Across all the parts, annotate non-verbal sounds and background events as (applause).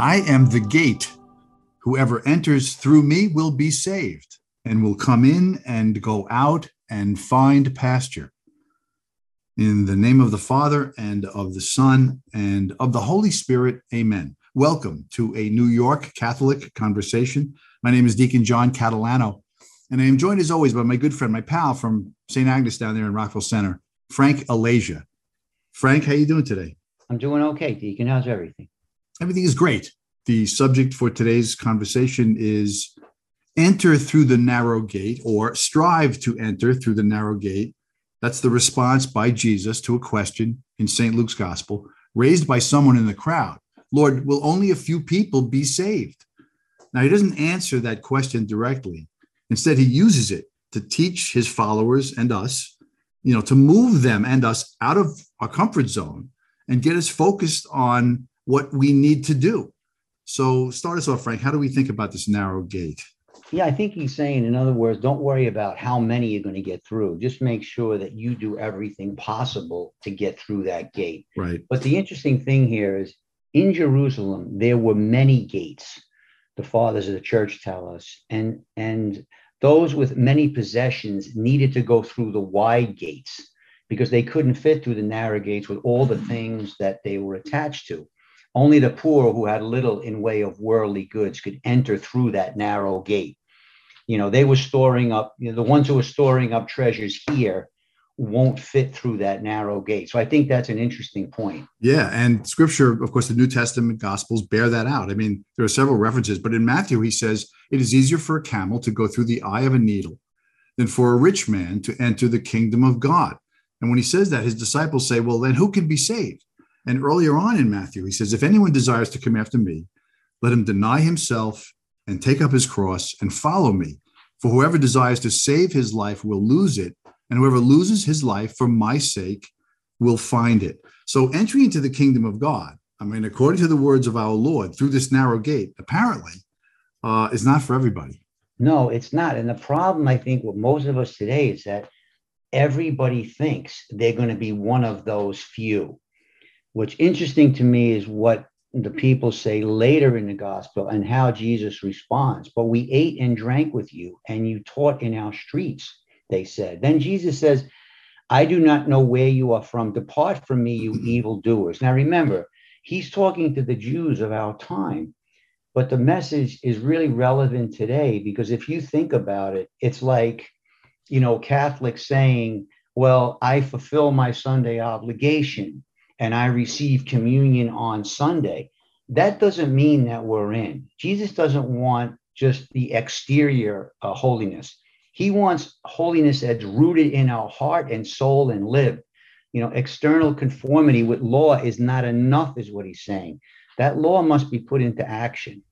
I am the gate. Whoever enters through me will be saved and will come in and go out and find pasture. In the name of the Father and of the Son and of the Holy Spirit, amen. Welcome to a New York Catholic conversation. My name is Deacon John Catalano, and I am joined as always by my good friend, my pal from St. Agnes down there in Rockville Centre, Frank Alasia. Frank, how are you doing today? I'm doing okay, Deacon. How's everything? Everything is great. The subject for today's conversation is enter through the narrow gate or strive to enter through the narrow gate. That's the response by Jesus to a question in St. Luke's gospel raised by someone in the crowd. Lord, will only a few people be saved? Now, he doesn't answer that question directly. Instead, he uses it to teach his followers and us, you know, to move them and us out of our comfort zone and get us focused on what we need to do. So, start us off, Frank. How do we think about this narrow gate? Yeah, I think he's saying, in other words, don't worry about how many you're going to get through. Just make sure that you do everything possible to get through that gate. Right. But the interesting thing here is in Jerusalem, there were many gates, the fathers of the church tell us. And, and those with many possessions needed to go through the wide gates because they couldn't fit through the narrow gates with all the things that they were attached to. Only the poor who had little in way of worldly goods could enter through that narrow gate. You know, they were storing up, you know, the ones who were storing up treasures here won't fit through that narrow gate. So I think that's an interesting point. Yeah. And scripture, of course, the New Testament gospels bear that out. I mean, there are several references, but in Matthew, he says, it is easier for a camel to go through the eye of a needle than for a rich man to enter the kingdom of God. And when he says that, his disciples say, well, then who can be saved? And earlier on in Matthew, he says, if anyone desires to come after me, let him deny himself and take up his cross and follow me. For whoever desires to save his life will lose it, and whoever loses his life for my sake will find it. So, entry into the kingdom of God, I mean, according to the words of our Lord, through this narrow gate, apparently, uh, is not for everybody. No, it's not. And the problem, I think, with most of us today is that everybody thinks they're going to be one of those few. What's interesting to me is what the people say later in the gospel and how Jesus responds. But we ate and drank with you, and you taught in our streets they said. Then Jesus says, I do not know where you are from. Depart from me, you (clears throat) evildoers. Now remember, he's talking to the Jews of our time, but the message is really relevant today because if you think about it, it's like, you know, Catholics saying, well, I fulfill my Sunday obligation and I receive communion on Sunday. That doesn't mean that we're in. Jesus doesn't want just the exterior uh, holiness. He wants holiness that's rooted in our heart and soul and live. You know, external conformity with law is not enough, is what he's saying. That law must be put into action.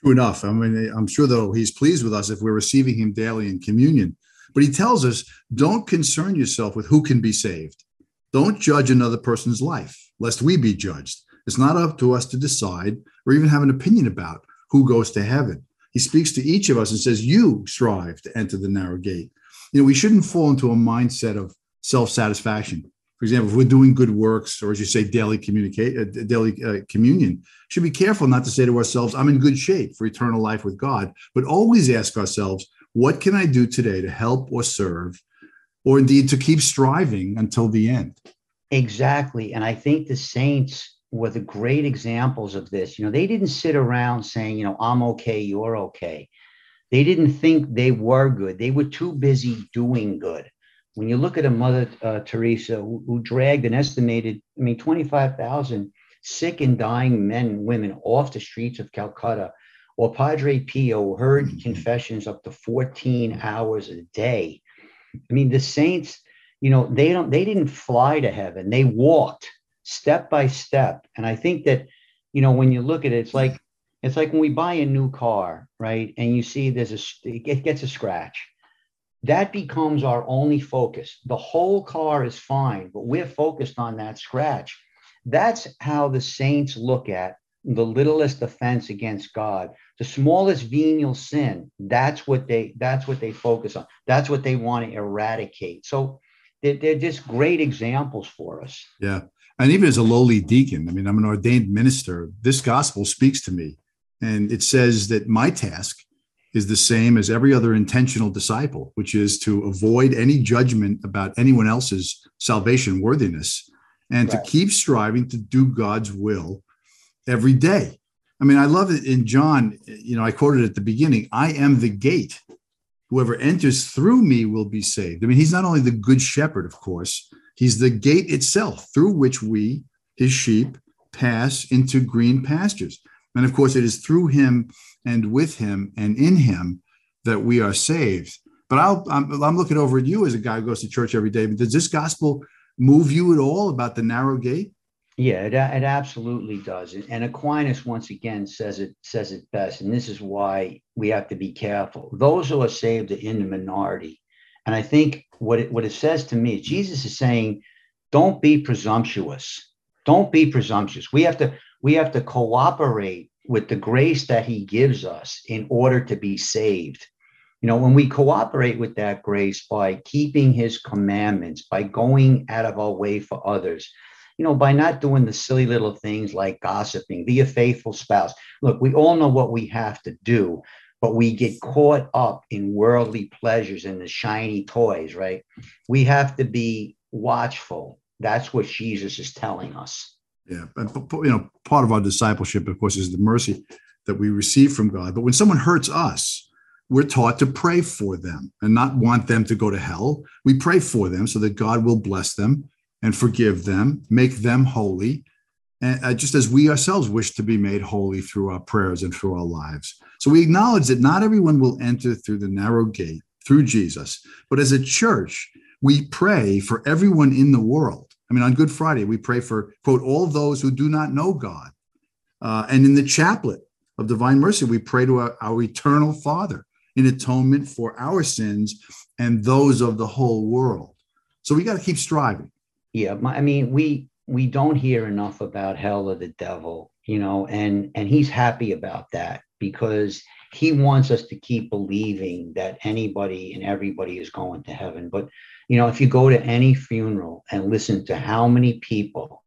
True enough. I mean, I'm sure though he's pleased with us if we're receiving him daily in communion. But he tells us, don't concern yourself with who can be saved. Don't judge another person's life, lest we be judged. It's not up to us to decide or even have an opinion about who goes to heaven he speaks to each of us and says, You strive to enter the narrow gate. You know, we shouldn't fall into a mindset of self satisfaction. For example, if we're doing good works, or as you say, daily communicate, uh, daily uh, communion, should be careful not to say to ourselves, "I'm in good shape for eternal life with God," but always ask ourselves, "What can I do today to help or serve, or indeed to keep striving until the end?" Exactly, and I think the saints were the great examples of this. You know, they didn't sit around saying, you know, I'm okay, you're okay. They didn't think they were good. They were too busy doing good. When you look at a Mother uh, Teresa who, who, dragged an estimated, I mean, 25,000 sick and dying men and women off the streets of Calcutta, or Padre Pio heard mm-hmm. confessions up to 14 hours a day. I mean, the saints, you know, they don't, they didn't fly to heaven. They walked step by step. And I think that, you know, when you look at it, it's like it's like when we buy a new car, right? And you see there's a it gets a scratch. That becomes our only focus. The whole car is fine, but we're focused on that scratch. That's how the saints look at the littlest offense against God, the smallest venial sin. That's what they that's what they focus on. That's what they want to eradicate. So they're, they're just great examples for us. Yeah. And even as a lowly deacon, I mean, I'm an ordained minister. This gospel speaks to me. And it says that my task is the same as every other intentional disciple, which is to avoid any judgment about anyone else's salvation worthiness and right. to keep striving to do God's will every day. I mean, I love it in John, you know, I quoted at the beginning I am the gate. Whoever enters through me will be saved. I mean, he's not only the good shepherd, of course, he's the gate itself through which we, his sheep, pass into green pastures. And of course, it is through him and with him and in him that we are saved. But I'll, I'm, I'm looking over at you as a guy who goes to church every day. But does this gospel move you at all about the narrow gate? Yeah, it, it absolutely does. And Aquinas once again says it says it best, and this is why we have to be careful. Those who are saved are in the minority, and I think what it, what it says to me, Jesus is saying, don't be presumptuous. Don't be presumptuous. We have to we have to cooperate with the grace that He gives us in order to be saved. You know, when we cooperate with that grace by keeping His commandments, by going out of our way for others you know, by not doing the silly little things like gossiping, be a faithful spouse. Look, we all know what we have to do, but we get caught up in worldly pleasures and the shiny toys, right? We have to be watchful. That's what Jesus is telling us. Yeah, and you know, part of our discipleship, of course, is the mercy that we receive from God. But when someone hurts us, we're taught to pray for them and not want them to go to hell. We pray for them so that God will bless them and forgive them, make them holy, and uh, just as we ourselves wish to be made holy through our prayers and through our lives. So we acknowledge that not everyone will enter through the narrow gate through Jesus, but as a church, we pray for everyone in the world. I mean, on Good Friday, we pray for, quote, all those who do not know God. Uh, and in the chaplet of divine mercy, we pray to our, our eternal Father in atonement for our sins and those of the whole world. So we got to keep striving yeah my, i mean we we don't hear enough about hell or the devil you know and and he's happy about that because he wants us to keep believing that anybody and everybody is going to heaven. But you know if you go to any funeral and listen to how many people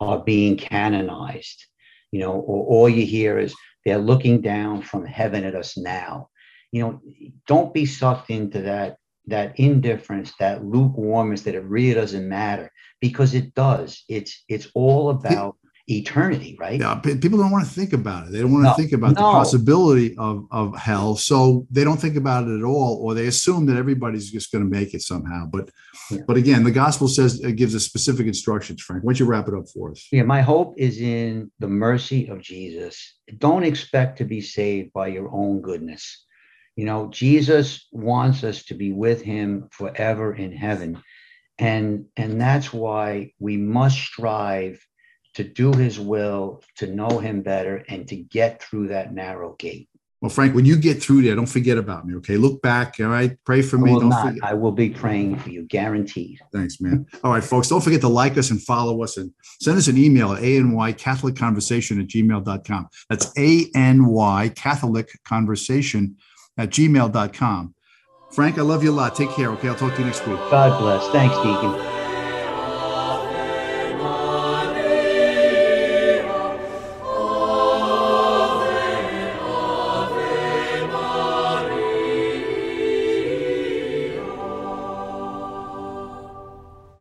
are being canonized you know or all you hear is they're looking down from heaven at us now you know don't be sucked into that that indifference, that lukewarmness, that it really doesn't matter because it does. It's it's all about eternity, right? Yeah, people don't want to think about it. They don't want no, to think about no. the possibility of of hell, so they don't think about it at all, or they assume that everybody's just going to make it somehow. But yeah. but again, the gospel says it gives us specific instructions. Frank, why don't you wrap it up for us? Yeah, my hope is in the mercy of Jesus. Don't expect to be saved by your own goodness you know, Jesus wants us to be with him forever in heaven. And, and that's why we must strive to do his will, to know him better, and to get through that narrow gate. Well, Frank, when you get through there, don't forget about me. Okay, look back. All right, pray for me. I will don't not. Forget. I will be praying for you, guaranteed. Thanks, man. All right, folks, don't forget to like us and follow us and send us an email at any Catholic Conversation at gmail.com. That's any Catholic Conversation at gmail.com. Frank, I love you a lot. Take care. Okay. I'll talk to you next week. God bless. Thanks, Deacon.